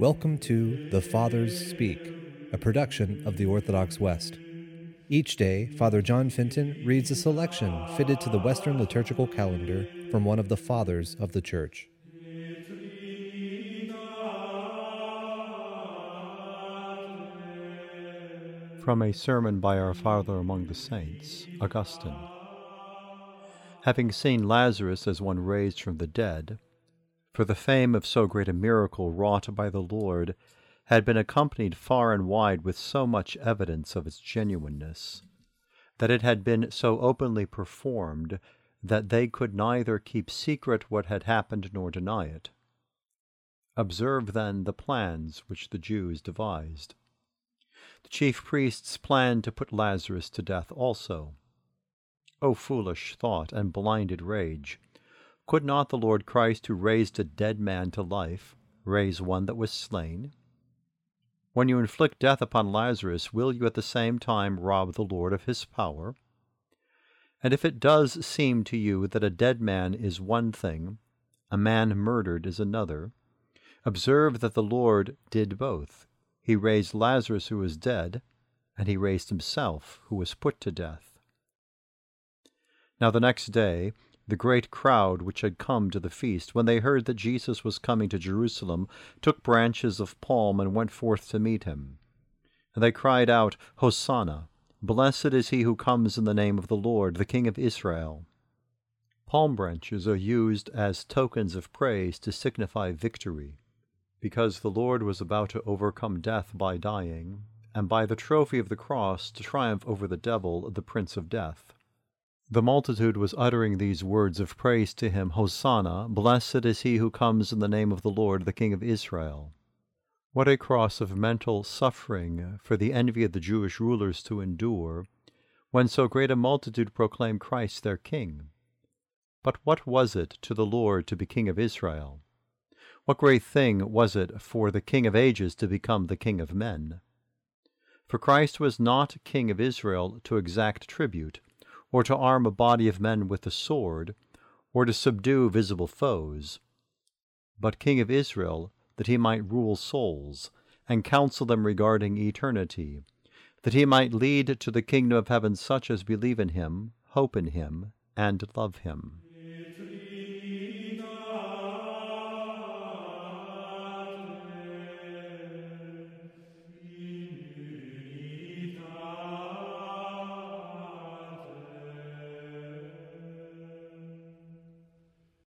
Welcome to The Fathers Speak, a production of the Orthodox West. Each day, Father John Fenton reads a selection fitted to the Western liturgical calendar from one of the Fathers of the Church. From a sermon by our Father among the Saints, Augustine. Having seen Lazarus as one raised from the dead, for the fame of so great a miracle wrought by the Lord had been accompanied far and wide with so much evidence of its genuineness, that it had been so openly performed that they could neither keep secret what had happened nor deny it. Observe then the plans which the Jews devised. The chief priests planned to put Lazarus to death also. O foolish thought and blinded rage! Could not the Lord Christ, who raised a dead man to life, raise one that was slain? When you inflict death upon Lazarus, will you at the same time rob the Lord of his power? And if it does seem to you that a dead man is one thing, a man murdered is another, observe that the Lord did both. He raised Lazarus who was dead, and he raised himself who was put to death. Now the next day, the great crowd which had come to the feast, when they heard that Jesus was coming to Jerusalem, took branches of palm and went forth to meet him. And they cried out, Hosanna! Blessed is he who comes in the name of the Lord, the King of Israel. Palm branches are used as tokens of praise to signify victory because the Lord was about to overcome death by dying, and by the trophy of the cross to triumph over the devil, the prince of death. The multitude was uttering these words of praise to him Hosanna! Blessed is he who comes in the name of the Lord, the King of Israel. What a cross of mental suffering for the envy of the Jewish rulers to endure, when so great a multitude proclaimed Christ their King. But what was it to the Lord to be King of Israel? What great thing was it for the King of ages to become the King of men? For Christ was not King of Israel to exact tribute, or to arm a body of men with the sword, or to subdue visible foes, but King of Israel that he might rule souls, and counsel them regarding eternity, that he might lead to the kingdom of heaven such as believe in him, hope in him, and love him.